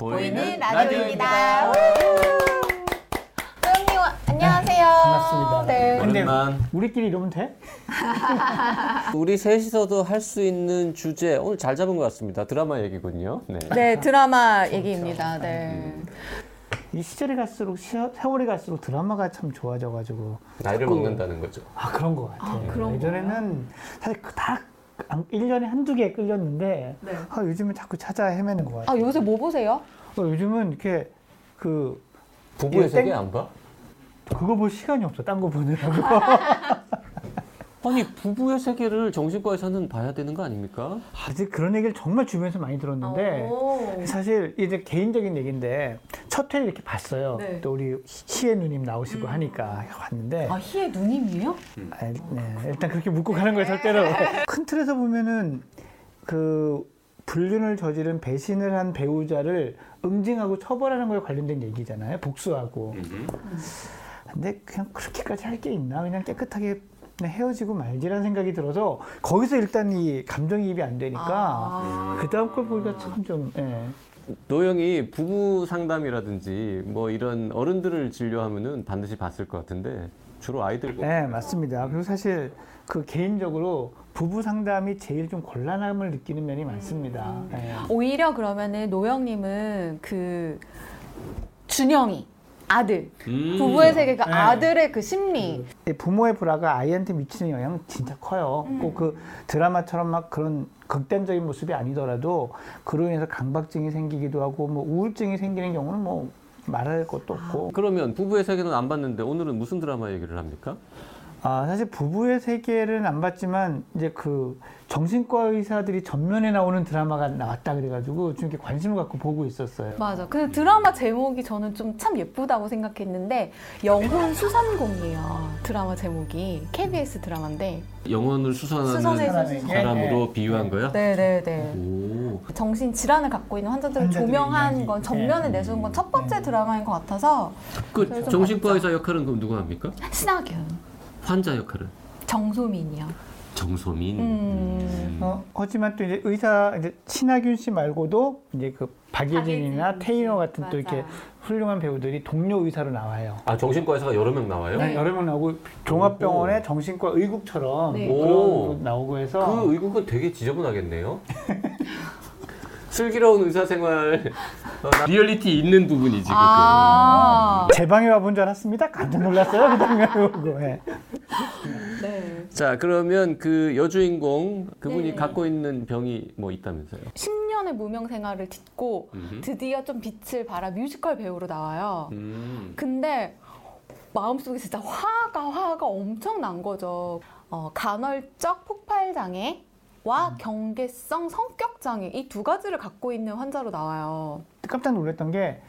보이는 라디오입니다. 소영님 안녕하세요. 반갑습니다. 네. 근데 오랜만 우리끼리 이러면 돼? 우리 셋이서도 할 수 있는 주제 오늘 잘 잡은 것 같습니다. 드라마 얘기군요. 네. 네 드라마 얘기입니다. 네. 이 시절이 갈수록 시어- 세월이 갈수록 드라마가 참 좋아져가지고 나이를 자꾸- 먹는다는 거죠. 아 그런 것 같아요. 아, 그런 예전에는 사실 그 다 1년에 한두 개 끌렸는데 네. 아, 요즘은 자꾸 찾아 헤매는 것 같아요. 아 요새 뭐 보세요? 어, 요즘은 이렇게 그 부부의 세계 땡- 안 봐? 그거 볼 시간이 없어. 딴 거 보느라고. 아니 부부의 세계를 정신과에서는 봐야 되는 거 아닙니까? 아직 그런 얘기를 정말 주변에서 많이 들었는데 오. 사실 이제 개인적인 얘기인데 첫 회를 이렇게 봤어요. 네. 또 우리 시혜 누님 나오시고 하니까 봤는데 아 희애 누님이에요? 아, 네, 일단 그렇게 묻고 가는 거예요 절대로. 큰 틀에서 보면은 그 불륜을 저지른 배신을 한 배우자를 응징하고 처벌하는 거에 관련된 얘기잖아요. 복수하고. 근데 그냥 그렇게까지 할 게 있나? 그냥 깨끗하게 그냥 헤어지고 말지라는 생각이 들어서 거기서 일단 이 감정이입이 안 되니까 아. 그 다음 걸 보니까 참 좀 예. 노영이 부부 상담이라든지 뭐 이런 어른들을 진료하면은 반드시 봤을 것 같은데 주로 아이들 거. 네, 맞습니다. 그리고 사실 그 개인적으로 부부 상담이 제일 좀 곤란함을 느끼는 면이 많습니다. 예. 오히려 그러면은 노영님은 그 준영이 아들 음. 부부의 세계가 네. 아들의 그 심리 이 부모의 불화가 아이한테 미치는 영향은 진짜 커요. 꼭그 드라마처럼 막 그런 극단적인 모습이 아니더라도 그로 인해서 강박증이 생기기도 하고 뭐 우울증이 생기는 경우는 뭐 말할 것도 없고 그러면 부부의 세계는 안 봤는데 오늘은 무슨 드라마 얘기를 합니까? 아 사실 부부의 세계는 안 봤지만 이제 그 정신과 의사들이 전면에 나오는 드라마가 나왔다 그래가지고 좀 이렇게 관심을 갖고 보고 있었어요. 맞아. 그 드라마 제목이 저는 좀 참 예쁘다고 생각했는데 영혼 수선공이에요. 드라마 제목이 KBS 드라마인데. 영혼을 수선하는 수선해서 사람으로 비유한 거야? 네네네. 오. 정신 질환을 갖고 있는 환자들을 환자들의 조명한 이야기. 건 전면에 네. 내세운 건 첫 번째 드라마인 것 같아서 그 그래서 정신과. 의사 역할은 그럼 누가 합니까? 신하균, 환자 역할은 정소민이요. 정소민. 음. 어, 하지만 또 이제 의사 이제 친하균 씨 말고도 이제 그 박예진이나 박예진 테이너 씨. 같은 또 이렇게. 훌륭한 배우들이 동료 의사로 나와요. 아 정신과 의사가 여러 명 나와요? 네. 여러 명 나오고 종합병원의 정신과 의국처럼 네. 그런 나오고 해서 그 의국은 되게 지저분하겠네요. 슬기로운 의사 생활 어, 나- 리얼리티 있는 부분이지 그거. 아. 제 방에 와본 줄 알았습니다. 깜짝 놀랐어요. 그 장면 보고. 예. 네. 자 그러면 그 여주인공 그분이 네. 갖고 있는 병이 뭐 있다면서요? 10년의 무명 생활을 딛고 음흠. 드디어 좀 빛을 발한 뮤지컬 배우로 나와요. 음. 근데 마음속에 진짜 화가 화가 엄청 난 거죠. 어, 간헐적 폭발 장애 와 경계성 성격 장애 이 두 가지를 갖고 있는 환자로 나와요. 깜짝 놀랐던 게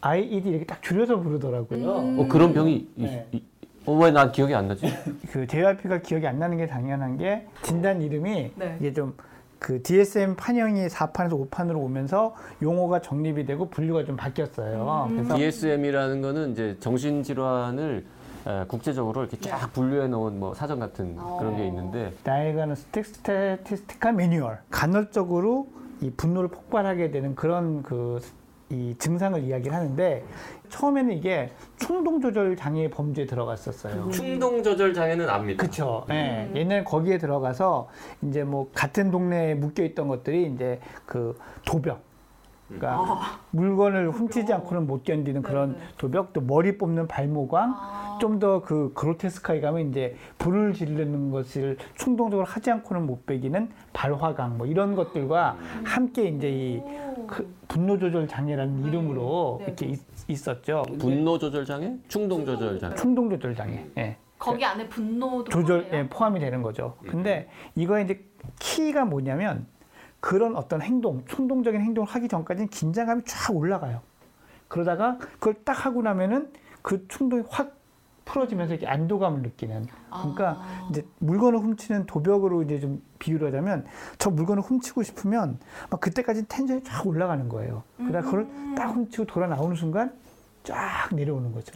IED 이렇게 딱 줄여서 부르더라고요. 음. 어 그런 병이 네. 어, 왜난 기억이 안 나지? 그 JYP가 기억이 안 나는 게 당연한 게 진단 이름이 네. 이게 좀 그 DSM 판형이 4판에서 5판으로 오면서 용어가 정립이 되고 분류가 좀 바뀌었어요. 음. 그래서 DSM이라는 거는 이제 정신질환을 에, 국제적으로 이렇게 쫙 네. 분류해 놓은 뭐 사전 같은 어. 그런 게 있는데 다이그노스틱 스태티스티컬 매뉴얼 간헐적으로 이 분노를 폭발하게 되는 그런 그 이 증상을 이야기를 하는데 처음에는 이게 충동 조절 장애 범죄에 들어갔었어요. 충동 조절 장애는 압니다. 그렇죠. 예. 옛날 거기에 들어가서 이제 뭐 같은 동네에 묶여 있던 것들이 이제 그 도벽. 그러니까 물건을 훔치지 않고는 못 견디는 그런 네네. 도벽, 또 머리 뽑는 발모광, 아. 좀더 그 그로테스크하게 가면 이제 불을 지르는 것을 충동적으로 하지 않고는 못 베기는 발화강 뭐 이런 것들과 함께 이제 이 그 분노 조절 장애라는 이름으로 네. 이렇게 있, 었죠 분노 조절 장애, 충동 조절 장애. 충동 조절 장애. 예. 거기 안에 분노도 조절? 예, 포함이 되는 거죠. 근데 이거에 이제 키가 뭐냐면 그런 어떤 행동, 충동적인 행동을 하기 전까지는 긴장감이 쫙 올라가요. 그러다가 그걸 딱 하고 나면은 그 충동이 확 풀어지면서 이렇게 안도감을 느끼는. 그러니까 아. 이제 물건을 훔치는 도벽으로 이제 좀 비유를 하자면 저 물건을 훔치고 싶으면 막 그때까지 텐션이 쫙 올라가는 거예요. 그러다 그걸 음. 딱 훔치고 돌아 나오는 순간 쫙 내려오는 거죠.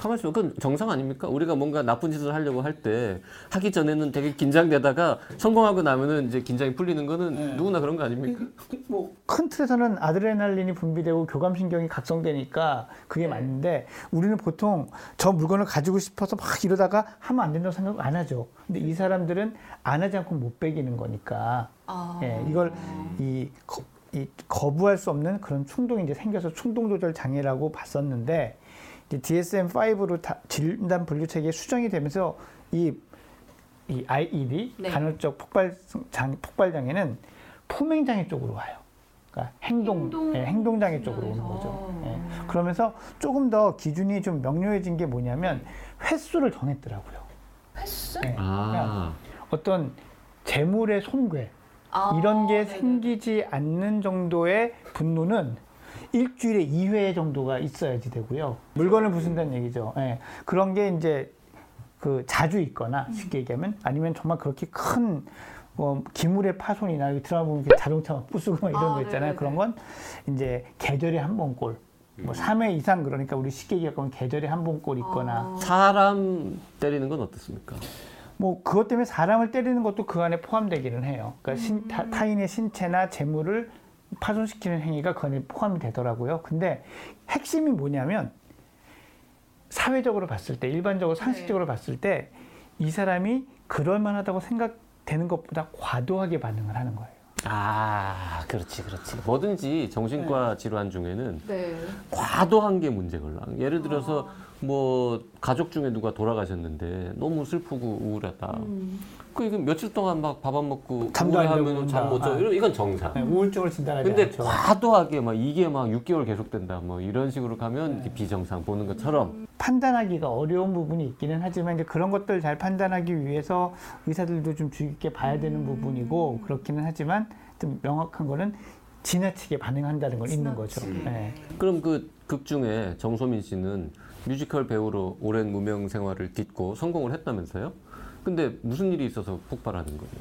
가만히 있으면 그건 정상 아닙니까? 우리가 뭔가 나쁜 짓을 하려고 할 때 하기 전에는 되게 긴장되다가 성공하고 나면은 이제 긴장이 풀리는 거는 누구나 그런 거 아닙니까? 뭐 큰 틀에서는 아드레날린이 분비되고 교감 신경이 각성되니까 그게 맞는데 우리는 보통 저 물건을 가지고 싶어서 막 이러다가 하면 안 된다고 생각 안 하죠. 근데 이 사람들은 안 하지 않고 못 빼기는 거니까 아. 예, 이걸 이, 거, 이 거부할 수 없는 그런 충동이 이제 생겨서 충동 조절 장애라고 봤었는데 이제 DSM-5로 다 진단 분류 체계에 수정이 되면서 이, 이 IED 네. 간헐적 폭발 장 폭발 장애는 품행 장애 쪽으로 와요. 그러니까 행동 행동 예, 행동 장애 쪽으로 오는 거죠. 예. 그러면서 조금 더 기준이 좀 명료해진 게 뭐냐면 횟수를 정했더라고요. 횟수? 예. 아, 어떤 재물의 손괴 아, 이런 게 네네. 생기지 않는 정도의 분노는 일주일에 2회 정도가 있어야지 되고요. 물건을 부순다는 얘기죠. 예. 그런 게 이제 그 자주 있거나 쉽게 얘기하면 아니면 정말 그렇게 큰 뭐 기물의 파손이나 여기 들어가 보면 이렇게 자동차 막 부수고 막 이런 아, 거 있잖아요. 네네네. 그런 건 이제 계절에 한 번 꼴. 뭐 3회 이상 그러니까 우리 쉽게 얘기하면 계절에 한 번 꼴 있거나 아. 사람 때리는 건 어떻습니까? 뭐 그것 때문에 사람을 때리는 것도 그 안에 포함되기는 해요. 그러니까 신- 타, 타인의 신체나 재물을 파손시키는 행위가 그 안에 포함이 되더라고요. 근데 핵심이 뭐냐면 사회적으로 봤을 때 일반적으로 상식적으로 봤을 때 이 사람이 그럴 만하다고 생각되는 것보다 과도하게 반응을 하는 거예요. 아, 그렇지, 그렇지. 뭐든지 정신과 질환 중에는 네. 과도한 게 문제걸라. 예를 들어서 뭐 가족 중에 누가 돌아가셨는데 너무 슬프고 우울하다. 음. 그 이거 며칠 동안 막 밥 안 먹고 잠도 안 자고 우울하면 잠못 자고 아. 이런 이건 정상. 네, 우울증을 진단하지 근데 않죠. 과도하게 막 이게 막 6개월 계속된다. 뭐 이런 식으로 가면 이게 비정상 보는 것처럼 판단하기가 어려운 부분이 있기는 하지만 이제 그런 것들 잘 판단하기 위해서 의사들도 좀 주의 깊게 봐야 되는 부분이고 그렇기는 하지만 좀 명확한 거는 지나치게 반응한다는 건 있는 거죠. 네. 그럼 그 극 중에 정소민 씨는 뮤지컬 배우로 오랜 무명 생활을 딛고 성공을 했다면서요? 근데 무슨 일이 있어서 폭발하는 거예요?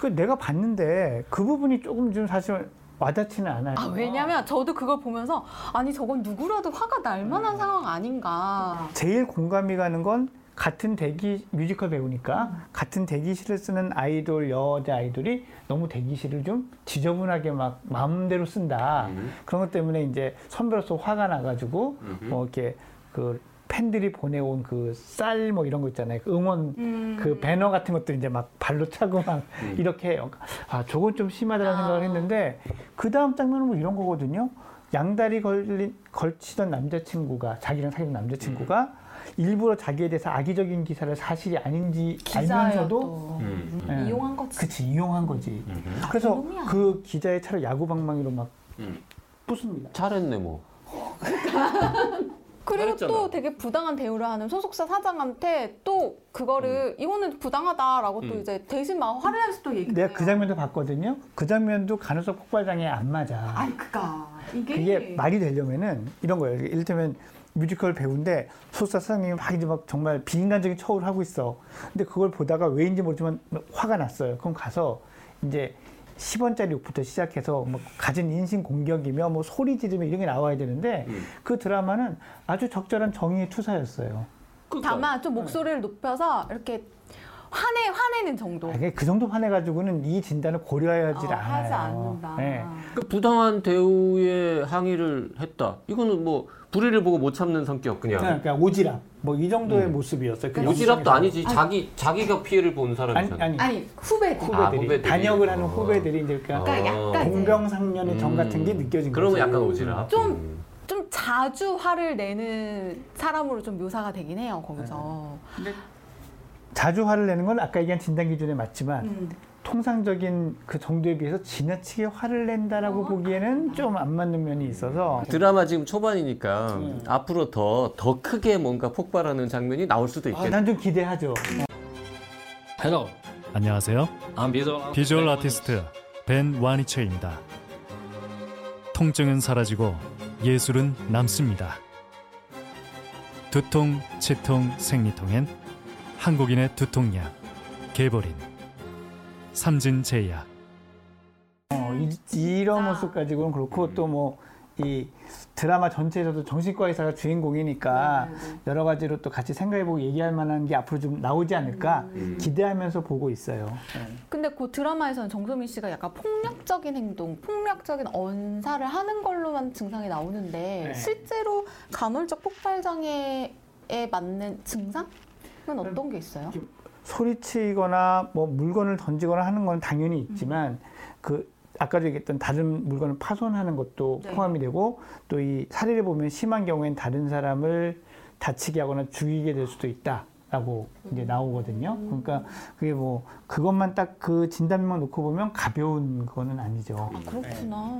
그 내가 봤는데 그 부분이 조금 좀 사실 와닿지는 않아요. 아, 왜냐면 저도 그걸 보면서 아니 저건 누구라도 화가 날 만한 상황 아닌가. 제일 공감이 가는 건 같은 대기 뮤지컬 배우니까 같은 대기실을 쓰는 아이돌 여자 아이돌이 너무 대기실을 좀 지저분하게 막 마음대로 쓴다 그런 것 때문에 이제 선배로서 화가 나가지고 뭐 이렇게 그 팬들이 보내온 그 쌀 뭐 이런 거 있잖아요 그 응원 음. 그 배너 같은 것들 이제 막 발로 차고 막 이렇게 해요. 아 저건 좀 심하다는 아. 생각을 했는데 그 다음 장면은 뭐 이런 거거든요. 양다리 걸린 걸치던 남자친구가 자기랑 사귀던 남자친구가 일부러 자기에 대해서 악의적인 기사를 사실이 아닌지 알면서도 기자여도 음. 네. 이용한 거지. 그치 이용한 거지. 그래서 그놈이야. 그 기자의 차를 야구 방망이로 막 음. 부숩니다. 잘했네 뭐. 그리고 잘했잖아. 또 되게 부당한 대우를 하는 소속사 사장한테 또 그거를 이거는 부당하다라고 또 음. 이제 대신 막 화를 내서 또 얘기해요. 내가 그 장면도 봤거든요. 그 장면도 간헐적 폭발 장애 안 맞아. 아이 그니까 이게 그게 말이 되려면은 이런 거예요. 이를테면 뮤지컬 배우인데 소속사 사장님이 막 이제 막 정말 비인간적인 처우를 하고 있어. 근데 그걸 보다가 왜인지 모르지만 화가 났어요. 그럼 가서 이제 10원짜리 욕부터 시작해서 뭐 가진 인신 공격이며 뭐 소리 지르며 이런 게 나와야 되는데 그 드라마는 아주 적절한 정의의 투사였어요. 다만 좀 목소리를 높여서 이렇게 화내 화내는 정도. 아, 이게 그 정도 화내가지고는 이 진단을 고려하지 어, 않아요. 하지 않는다. 네. 그 부당한 대우에 항의를 했다. 이거는 뭐 불의를 보고 못 참는 성격 그냥. 그러니까 오지랖 뭐 이 정도의 음. 모습이었어요. 그 오지랖도. 아니지. 자기 자기가 피해를 본 아니 사람이잖아. 아니 아니 후배들. 아, 후배들이, 후배들이. 단역을 하는 어. 후배들이 이제 그러니까 그러니까 약간 이제 공병상련의 정 같은 게 음. 느껴진 그러면 거죠. 약간 오지랖. 좀- 음. 좀 자주 화를 내는 사람으로 좀 묘사가 되긴 해요 거기서. 자주 화를 내는 건 아까 얘기한 진단 기준에 맞지만 음. 통상적인 그 정도에 비해서 지나치게 화를 낸다라고 어? 보기에는 좀안 맞는 면이 있어서 드라마 지금 초반이니까 음. 앞으로 더더 크게 뭔가 폭발하는 장면이 나올 수도 있겠네. 난좀 기대하죠. Hello, 안녕하세요. Visual, 비주얼 아티스트 벤 와니체입니다. 통증은 사라지고 예술은 남습니다. 두통, 치통, 생리통엔 한국인의 두통약 개보린 삼진제약 어, 이, 런 모습 가지고는 그렇고 또뭐 이 드라마 전체에서도 정신과 의사가 주인공이니까 여러 가지로 또 같이 생각해보고 얘기할 만한 게 앞으로 좀 나오지 않을까 기대하면서 보고 있어요. 네. 근데 그 드라마에서는 정소민 씨가 약간 폭력적인 행동, 폭력적인 언사를 하는 걸로만 증상이 나오는데 네. 실제로 간헐적 폭발 장애에 맞는 증상 은 어떤 게 있어요? 소리치거나 뭐 물건을 던지거나 하는 건 당연히 있지만 그 아까도 얘기했던 다른 물건을 파손하는 것도 네. 포함이 되고 또 이 사례를 보면 심한 경우엔 다른 사람을 다치게 하거나 죽이게 될 수도 있다라고 이제 나오거든요. 그러니까 그게 뭐 그것만 딱 그 진단만 놓고 보면 가벼운 거는 아니죠. 그렇구나.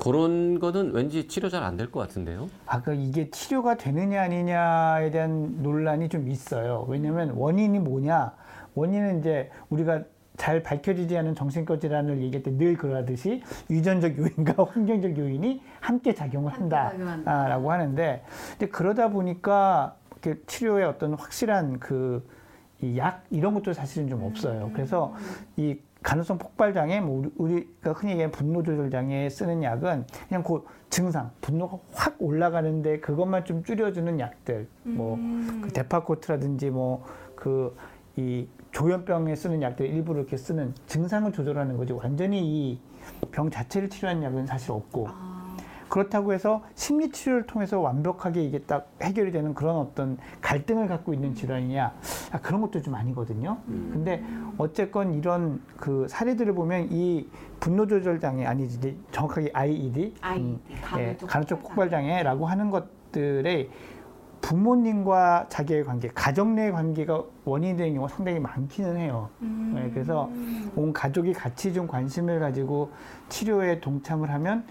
그런 거는 왠지 치료 잘 안 될 것 같은데요. 아까 이게 치료가 되느냐 아니냐에 대한 논란이 좀 있어요. 왜냐하면 원인이 뭐냐? 원인은 이제 우리가 잘 밝혀지지 않은 정신과 질환을 얘기할 때 늘 그러하듯이 유전적 요인과 환경적 요인이 함께 작용을 한다라고 하는데 이제 그러다 보니까 이렇게 치료의 어떤 확실한 그 이 약 이런 것도 사실은 좀 없어요. 그래서 이 간헐성 폭발 장애, 뭐 우리- 우리가 흔히 얘기하는 분노 조절 장애에 쓰는 약은 그냥 그 증상, 분노가 확 올라가는데 그것만 좀 줄여주는 약들, 뭐그 데파코트라든지 뭐그이 조현병에 쓰는 약들 일부러 이렇게 쓰는 증상을 조절하는 거지. 완전히 이 병 자체를 치료하는 약은 사실 없고 그렇다고 해서 심리 치료를 통해서 완벽하게 이게 딱 해결이 되는 그런 어떤 갈등을 갖고 있는 질환이냐 아, 그런 것도 좀 아니거든요. 근데 어쨌건 이런 그 사례들을 보면 이 분노 조절 장애 아니지 정확하게 IED, 음, 예, 간헐적 폭발 장애라고 하는 것들의 부모님과 자기의 관계, 가정 내 관계가 원인이 되는 경우가 상당히 많기는 해요. 네, 그래서 온 가족이 같이 좀 관심을 가지고 치료에 동참을 하면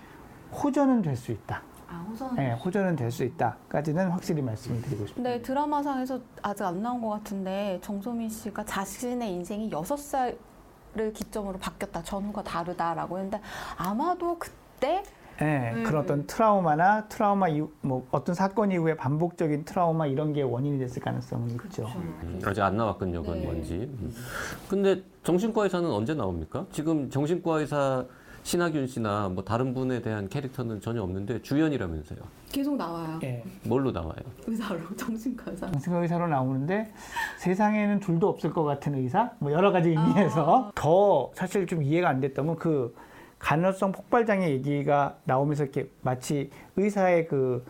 호전은 될 수 있다. 아, 우선 네, 호전은 될 수 있다까지는 확실히 말씀을 드리고 싶습니다. 근데 드라마상에서 아직 안 나온 것 같은데 정소민 씨가 자신의 인생이 여섯 살을 기점으로 바뀌었다. 전후가 다르다라고 했는데 아마도 그때 네, 음, 그런 어떤 트라우마나 트라우마 이후, 뭐 어떤 사건 이후에 반복적인 트라우마 이런 게 원인이 됐을 가능성은 있죠. 음, 아직 안 나왔군요, 그건 네. 뭔지. 음. 근데 정신과 의사는 언제 나옵니까? 지금 정신과 의사 신하균 씨나 뭐 다른 분에 대한 캐릭터는 전혀 없는데 주연이라면서요. 계속 나와요. 예. 뭘로 나와요? 의사로 정신과 의사. 정신과 의사로 나오는데 세상에는 둘도 없을 것 같은 의사 뭐 여러 가지 의미에서 더 사실 좀 이해가 안 됐던 건그 간헐성 폭발 장애 얘기가 나오면서 이렇게 마치 의사의 그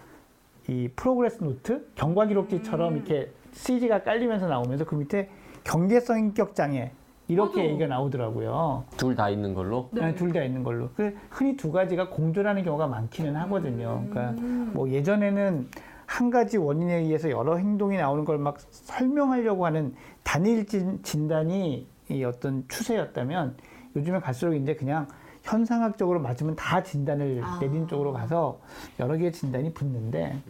이 progress note 경과 기록지처럼 이렇게 CG가 깔리면서 나오면서 그 밑에 경계성 인격 장애 이렇게 얘기가 나오더라고요. 둘 다 있는 걸로? 네, 둘 다 있는 걸로. 그 흔히 두 가지가 공존하는 경우가 많기는 하거든요. 그러니까 뭐 예전에는 한 가지 원인에 의해서 여러 행동이 나오는 걸 막 설명하려고 하는 단일 진, 진단이 이 어떤 추세였다면 요즘에 갈수록 이제 그냥 현상학적으로 맞으면 다 진단을 내린 쪽으로 가서 여러 개의 진단이 붙는데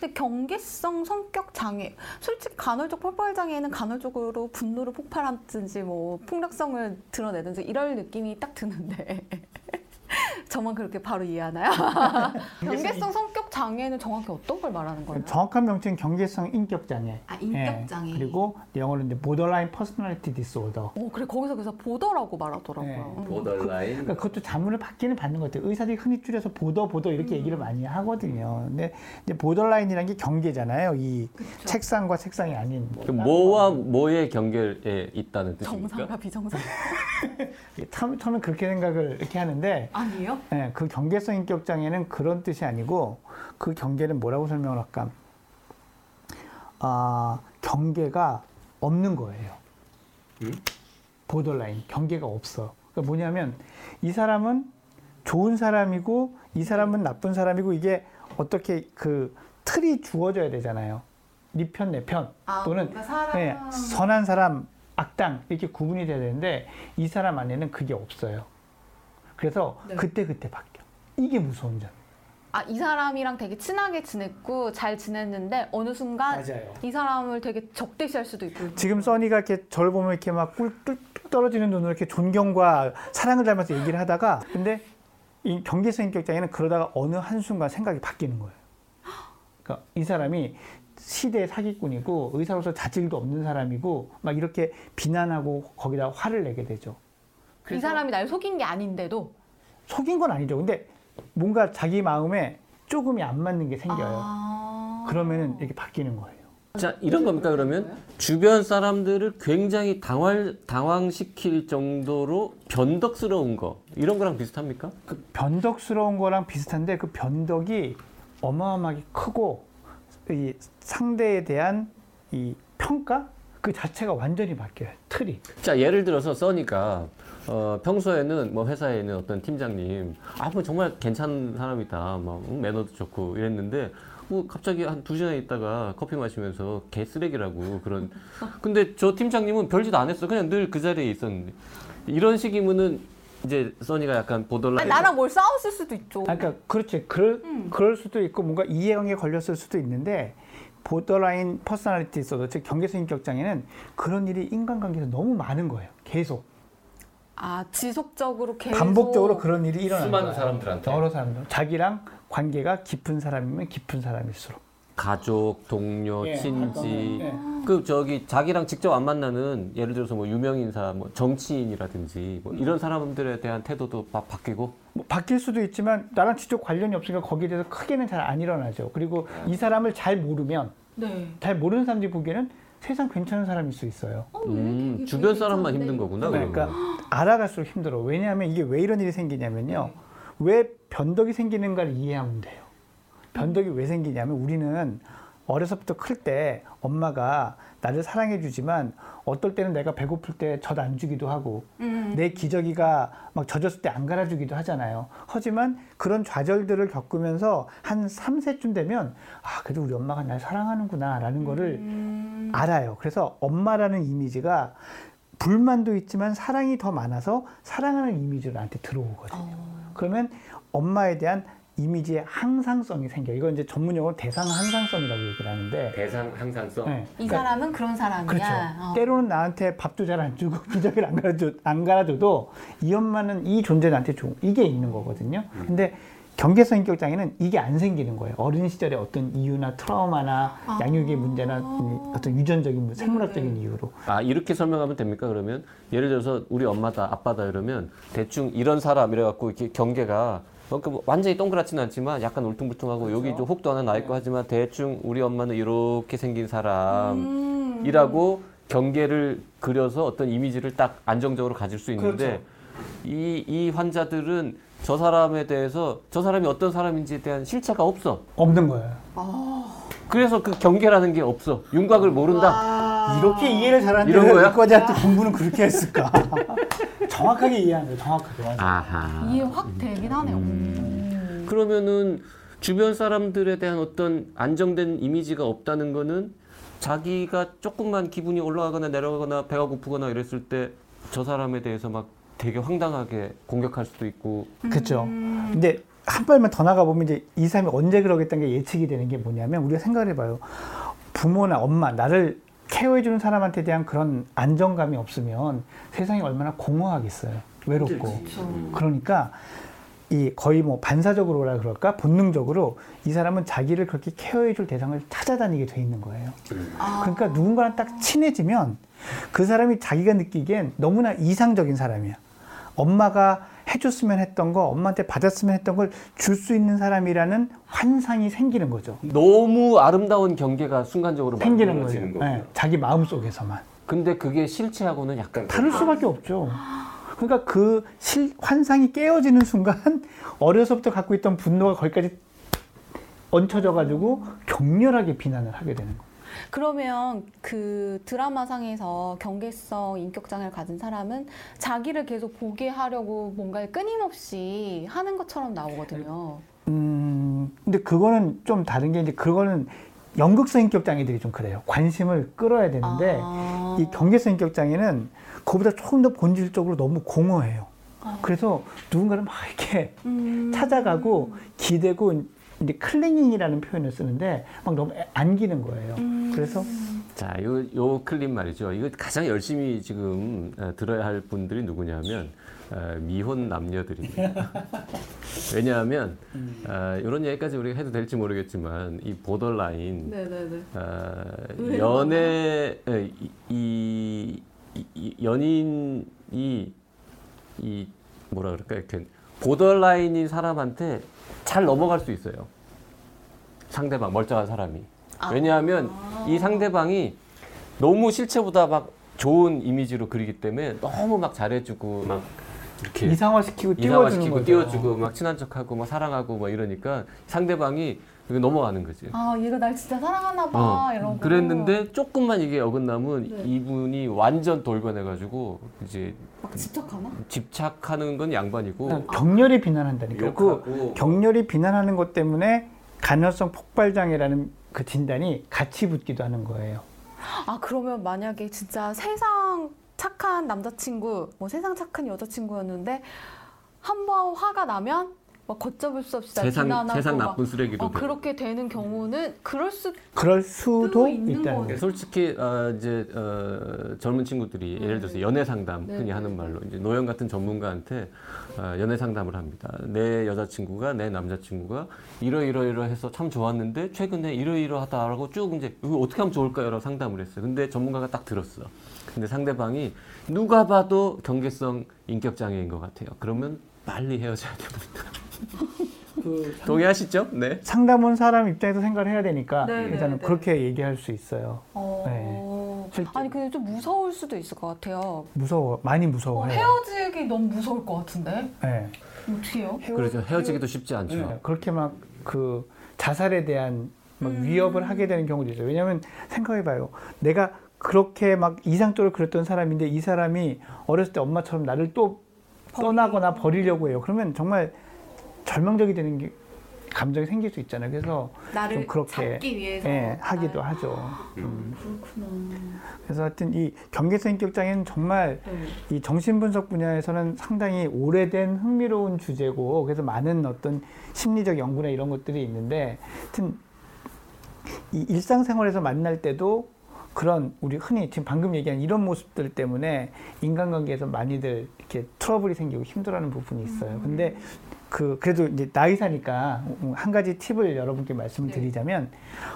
근데 경계성 성격 장애, 솔직히 간헐적 폭발 장애는 간헐적으로 분노를 폭발하든지 뭐 폭력성을 드러내든지 이럴 느낌이 딱 드는데 저만 그렇게 바로 이해하나요? 경계성 성격 장애는 정확히 어떤 걸 말하는 거예요? 정확한 명칭은 경계성 인격 장애. 아 인격 장애. 예, 그리고 영어로 이제 borderline personality disorder. 오 그래 거기서 그래서 보더라고 말하더라고요. 네. 음. 보더라인. 그러니까 그것도 자문을 받기는 받는 것 같아요. 의사들이 흔히 줄여서 보더 보더 이렇게 얘기를 많이 하거든요. 근데 이제 보더라인이라는 게 경계잖아요. 이 책상과 책상이 아닌. 뭐그 뭐와 뭐의 경계에 있다는 뜻입니까? 정상과 비정상 참, 처음에 그렇게 생각을 이렇게 하는데 아니에요? 예, 그 경계성 인격 장애는 그런 뜻이 아니고 그 경계는 뭐라고 설명을 할까? 아, 경계가 없는 거예요. 보더라인 경계가 없어. 그러니까 뭐냐면 이 사람은 좋은 사람이고 이 사람은 나쁜 사람이고 이게 어떻게 그 틀이 주어져야 되잖아요. 네편 내편 아, 또는 뭔가 사람 예, 선한 사람 악당 이렇게 구분이 돼야 되는데 이 사람 안에는 그게 없어요. 그래서 네. 그때 그때 바뀌어. 이게 무서운 점. 아 이 사람이랑 되게 친하게 지냈고 잘 지냈는데 어느 순간 맞아요. 이 사람을 되게 적대시할 수도 있고 지금 써니가 이렇게 저를 보면 이렇게 막꿀 뚝뚝 떨어지는 눈으로 이렇게 존경과 사랑을 닮아서 얘기를 하다가 근데 이 경계성 인격 장애는 그러다가 어느 한순간 생각이 바뀌는 거예요. 그러니까 이 사람이 시대의 사기꾼이고 의사로서 자질도 없는 사람이고 막 이렇게 비난하고 거기다 화를 내게 되죠. 이 사람이 날 속인 게 아닌데도 속인 건 아니죠. 근데 뭔가 자기 마음에 조금이 안 맞는 게 생겨요. 아. 그러면은 이렇게 바뀌는 거예요. 자 이런 겁니까 그러면 주변 사람들을 굉장히 당황 당황시킬 정도로 변덕스러운 거 이런 거랑 비슷합니까? 그 변덕스러운 거랑 비슷한데 그 변덕이 어마어마하게 크고 이 상대에 대한 이 평가 그 자체가 완전히 바뀌어요. 틀이. 자 예를 들어서 써니가 어, 평소에는 뭐 회사에 있는 어떤 팀장님 아 뭐 정말 괜찮은 사람이다 막 음, 매너도 좋고 이랬는데 뭐 갑자기 한 두 시간 있다가 커피 마시면서 개 쓰레기라고 그런 근데 저 팀장님은 별짓 안 했어 그냥 늘 그 자리에 있었는데 이런 식이면은 이제 써니가 약간 borderline 나랑 뭘 싸웠을 수도 있죠. 아, 그러니까 그렇지. 그럴, 그럴 수도 있고 뭔가 이해관계 걸렸을 수도 있는데 borderline personality 있어도 즉 경계성 인격 장애는 그런 일이 인간관계에서 너무 많은 거예요. 계속 아 지속적으로 계속 반복적으로 그런 일이 일어나는 수많은 거예요. 사람들한테. 여러 사람들 자기랑 관계가 깊은 사람이면 깊은 사람일수록 가족, 동료, 예, 친지 예. 그 저기 자기랑 직접 안 만나는 예를 들어서 뭐 유명 인사, 뭐 정치인이라든지 뭐 이런 사람들에 대한 태도도 막 바뀌고 뭐 바뀔 수도 있지만 나랑 직접 관련이 없으니까 거기에 대해서 크게는 잘 안 일어나죠. 그리고 이 사람을 잘 모르면 네. 잘 모르는 사람들이 보기에는 세상 괜찮은 사람일 수 있어요. 음, 주변 사람만 힘든 거구나. 그러니까 알아갈수록 힘들어. 왜냐하면 이게 왜 이런 일이 생기냐면요. 왜 변덕이 생기는가를 이해하면 돼요. 변덕이 왜 생기냐면 우리는 어려서부터 클 때 엄마가 나를 사랑해 주지만 어떨 때는 내가 배고플 때 젖 안 주기도 하고 음. 내 기저귀가 막 젖었을 때 안 갈아주기도 하잖아요. 하지만 그런 좌절들을 겪으면서 한 3세쯤 되면 아, 그래도 우리 엄마가 날 사랑하는구나 라는 거를 음. 알아요. 그래서 엄마라는 이미지가 불만도 있지만 사랑이 더 많아서 사랑하는 이미지로 나한테 들어오거든요. 어. 그러면 엄마에 대한 이미지의 항상성이 생겨요. 이건 이제 전문 용어로 대상 항상성이라고 얘기를 하는데 대상 항상성. 네. 이 그러니까 사람은 그런 사람이야. 그렇죠. 어. 때로는 나한테 밥도 잘 안 주고 기저귀를 안 갈아줘 안 갈아줘도 이 엄마는 이 존재 나한테 좋은 이게 있는 거거든요. 근데 경계성 인격 장애는 이게 안 생기는 거예요. 어린 시절에 어떤 이유나 트라우마나 아. 양육의 문제나 이 어떤 유전적인 문- 생물학적인 이유로 아 이렇게 설명하면 됩니까 그러면 예를 들어서 우리 엄마다 아빠다 이러면 대충 이런 사람 이래 갖고 이렇게 경계가 완전히 동그랗지는 않지만 약간 울퉁불퉁하고 여기 좀 혹도 하나 나 있고 하지만 대충 우리 엄마는 이렇게 생긴 사람이라고 경계를 그려서 어떤 이미지를 딱 안정적으로 가질 수 있는데 이, 이 환자들은 저 사람에 대해서 저 사람이 어떤 사람인지에 대한 실체가 없어. 없는 거예요. 그래서 그 경계라는 게 없어. 윤곽을 모른다. 이렇게 이해를 잘하는데 이런 거야? 의과대 학교 공부는 그렇게 했을까? 정확하게 이해하는 거예요. 정확하게. 맞아. 아하. 이해 확 되긴 하네요. 음. 그러면은 주변 사람들에 대한 어떤 안정된 이미지가 없다는 거는 자기가 조금만 기분이 올라가거나 내려가거나 배가 고프거나 이랬을 때 저 사람에 대해서 막 되게 황당하게 공격할 수도 있고 그렇죠. 근데 한 발만 더 나가 보면 이제 이 사람이 언제 그러겠다는 게 예측이 되는 게 뭐냐면 우리가 생각을 해봐요. 부모나 엄마 나를 케어해주는 사람한테 대한 그런 안정감이 없으면 세상이 얼마나 공허하겠어요. 외롭고. 그러니까 이 거의 뭐 반사적으로라 그럴까 본능적으로 이 사람은 자기를 그렇게 케어해줄 대상을 찾아다니게 돼 있는 거예요. 그러니까 누군가랑 딱 친해지면 그 사람이 자기가 느끼기엔 너무나 이상적인 사람이야. 엄마가 해줬으면 했던 거, 엄마한테 받았으면 했던 걸 줄 수 있는 사람이라는 환상이 생기는 거죠. 너무 아름다운 경계가 순간적으로 생기는 거예요. 거고요. 네, 자기 마음 속에서만. 근데 그게 실체하고는 약간 다를 수밖에 없죠. 그러니까 그 실, 환상이 깨어지는 순간 어려서부터 갖고 있던 분노가 거기까지 얹혀져 가지고 격렬하게 비난을 하게 되는 거예요. 그러면 그 드라마상에서 경계성 인격장애를 가진 사람은 자기를 계속 보게 하려고 뭔가를 끊임없이 하는 것처럼 나오거든요. 음, 근데 그거는 좀 다른 게 이제 그거는 연극성 인격 장애들이 좀 그래요. 관심을 끌어야 되는데 아. 이 경계성 인격 장애는 그보다 조금 더 본질적으로 너무 공허해요. 그래서 누군가를 막 이렇게 음. 찾아가고 기대고 이제 클링잉이라는 표현을 쓰는데 막 너무 애- 안기는 거예요. 음. 그래서 자, 요, 요 클립 말이죠. 이거 가장 열심히 지금 어, 들어야 할 분들이 누구냐면 어, 미혼 남녀들입니다. 왜냐하면 어, 이런 얘기까지 우리가 해도 될지 모르겠지만 이 보더라인 네네네. 어, 연애 에, 이, 이, 이- 이 연인이 이 뭐라 그럴까 이렇게 보더라인인 사람한테 잘 넘어갈 수 있어요. 상대방 멀쩡한 사람이. 왜냐하면 이 상대방이 너무 실체보다 막 좋은 이미지로 그리기 때문에 너무 막 잘해주고 막 이렇게 이상화시키고 띄워주는 이상화시키고 거죠. 띄워주고 막 친한 척하고 막 사랑하고 막 이러니까 상대방이 넘어가는 거지. 아 얘가 날 진짜 사랑하나 봐 어, 이런 거. 그랬는데 조금만 이게 어긋나면 네. 이분이 완전 돌변해가지고 이제 막 집착하나? 집착하는 건 양반이고 격렬히 비난한다니까. 그 욕하고 격렬히 비난하는 것 때문에 간헐성 폭발 장애라는 그 진단이 같이 붙기도 하는 거예요. 아 그러면 만약에 진짜 세상 착한 남자친구, 뭐 세상 착한 여자친구였는데 한 번 화가 나면 막 걷잡을 수 없이 날 세상 비난하고 세상 막 나쁜 쓰레기로 어, 돼. 그렇게 되는 경우는 그럴 수 그럴 수도. 거예요. 솔직히 어, 이제 어, 젊은 친구들이 예를 들어서 연애 상담 네, 흔히 네, 하는 네. 말로 이제 노영 같은 전문가한테 어, 연애 상담을 합니다. 내 여자친구가 내 남자친구가 이러이러이러해서 참 좋았는데 최근에 이러이러하다라고 쭉 이제 이거 어떻게 하면 좋을까요라고 상담을 했어요. 근데 전문가가 딱 들었어. 근데 상대방이 누가 봐도 경계성 인격 장애인 것 같아요. 그러면 빨리 헤어져야 됩니다. 동의하시죠? 네. 상담 온 사람 입장에서 생각을 해야 되니까 네, 일단은 네, 네. 그렇게 얘기할 수 있어요. 어... 실제- 아니 근데 좀 무서울 수도 있을 것 같아요. 무서워, 많이 어, 무서워해요. 헤어지기 너무 무서울 것 같은데 네. 어떻게 해요? 그렇죠. 헤어지기도 쉽지 않죠. 네, 그렇게 막 그 자살에 대한 막 음. 위협을 하게 되는 경우도 있어요. 왜냐하면 생각해봐요. 내가 그렇게 막 이상적으로 그랬던 사람인데 이 사람이 어렸을 때 엄마처럼 나를 또 떠나거나 버리려고 해요. 그러면 정말 절망적이 되는 게 감정이 생길 수 있잖아요. 그래서 나를 좀 그렇게, 예, 하기도 날- 하죠. 음. 그렇구나. 그래서 하여튼 이 경계성 인격 장애는 정말 네. 이 정신분석 분야에서는 상당히 오래된 흥미로운 주제고 그래서 많은 어떤 심리적 연구나 이런 것들이 있는데 하여튼 이 일상생활에서 만날 때도 그런 우리 흔히 지금 방금 얘기한 이런 모습들 때문에 인간관계에서 많이들 이렇게 트러블이 생기고 힘들어하는 부분이 있어요. 근데 그 그래도 이제 나이 사니까 한 가지 팁을 여러분께 말씀을 네. 드리자면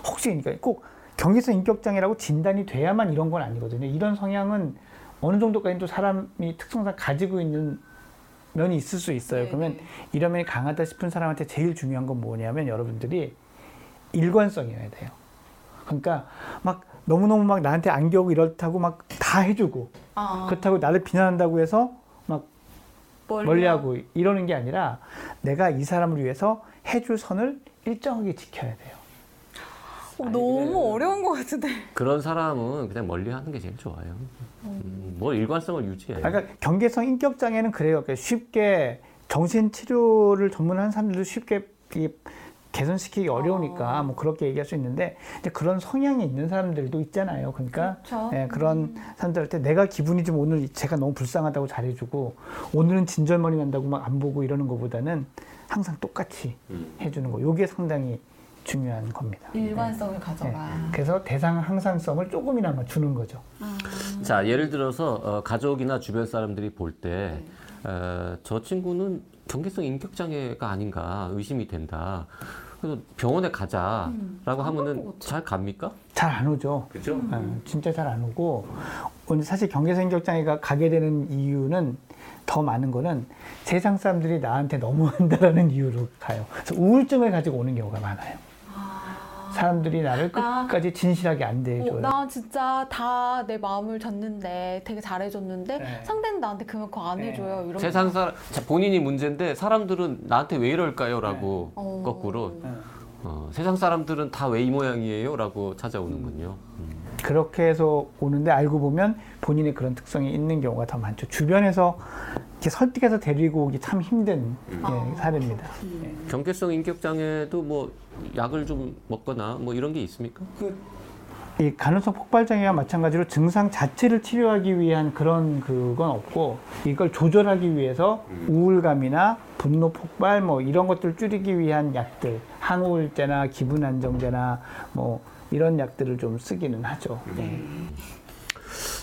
혹시 그러니까 꼭 경계성 인격 장애라고 진단이 돼야만 이런 건 아니거든요. 이런 성향은 어느 정도까지 또 사람이 특성상 가지고 있는 면이 있을 수 있어요. 네, 그러면 네. 이런 면이 강하다 싶은 사람한테 제일 중요한 건 뭐냐면 여러분들이 일관성이어야 돼요. 그러니까 막 너무너무 막 나한테 안겨오고 이렇다고 막 다 해주고 아, 그렇다고 나를 비난한다고 해서 막 멀리- 멀리하고 이러는 게 아니라 내가 이 사람을 위해서 해줄 선을 일정하게 지켜야 돼요. 어, 너무 어려운 것 같은데. 그런 사람은 그냥 멀리 하는 게 제일 좋아요. 음, 뭐 일관성을 유지해. 그러니까 경계성 인격 장애는 그래요. 그러니까 쉽게 정신 치료를 전문하는 사람들도 쉽게 이 개선시키기 어려우니까 뭐 그렇게 얘기할 수 있는데 이제 그런 성향이 있는 사람들도 있잖아요. 그러니까 그렇죠. 예, 그런 사람들한테 내가 기분이 좀 오늘 제가 너무 불쌍하다고 잘해주고 오늘은 진절머리 난다고 막 안 보고 이러는 것보다는 항상 똑같이 해주는 거. 요게 상당히 중요한 겁니다. 일관성을 예, 가져라. 그래서 대상 항상성을 조금이나마 주는 거죠. 자, 예를 들어서 어, 가족이나 주변 사람들이 볼때 네. 저 친구는 경계성 인격 장애가 아닌가 의심이 된다. 그래서 병원에 가자라고 음, 것 하면은. 잘 갑니까? 잘 안 오죠. 그죠? 예, 진짜 잘 안 오고 오늘 사실 경계성 인격 장애가 가게 되는 이유는 더 많은 거는 세상 사람들이 나한테 너무한다라는 이유로 가요. 그래서 우울증을 가지고 오는 경우가 많아요. 사람들이 나를 나- 끝까지 진실하게 안 어, 대해줘요. 나 진짜 다 내 마음을 줬는데 되게 잘해줬는데 네. 상대는 나한테 그만큼 안 네. 해줘요. 이런 세상 사람 자, 본인이 문제인데 사람들은 나한테 왜 이럴까요?라고 어. 거꾸로 네. 어, 세상 사람들은 다 왜 이 모양이에요?라고 찾아오는군요. 음. 그렇게 해서 오는데 알고 보면 본인의 그런 특성이 있는 경우가 더 많죠. 주변에서 이렇게 설득해서 데리고 오기 참 힘든 예, 사례입니다. 경계성 인격 장애도 뭐 약을 좀 먹거나 뭐 이런 게 있습니까? 이 간헐성 폭발 장애와 마찬가지로 증상 자체를 치료하기 위한 그런 그건 없고 이걸 조절하기 위해서 우울감이나 분노 폭발 뭐 이런 것들을 줄이기 위한 약들 항우울제나 기분 안정제나 뭐 이런 약들을 좀 쓰기는 하죠. 네.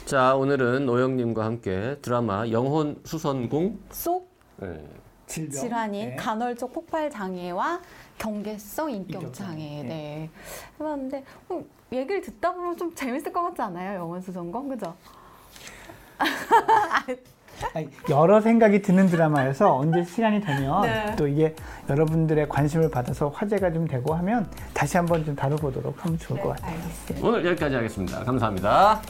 자, 오늘은 노영님과 함께 드라마 영혼 수선궁 속 네. 질병. 질환인 네. 간헐적 폭발 장애와 경계성 인격 장애. 장애 네. 해봤는데 어, 얘기를 듣다 보면 좀 재밌을 것 같지 않아요? 영원 수전공 그죠? 여러 생각이 드는 드라마여서 언제 시간이 되면 네. 또 이게 여러분들의 관심을 받아서 화제가 좀 되고 하면 다시 한번 좀 다뤄보도록 하면 좋을 것 같아요. 알겠습니다. 오늘 여기까지 하겠습니다. 감사합니다.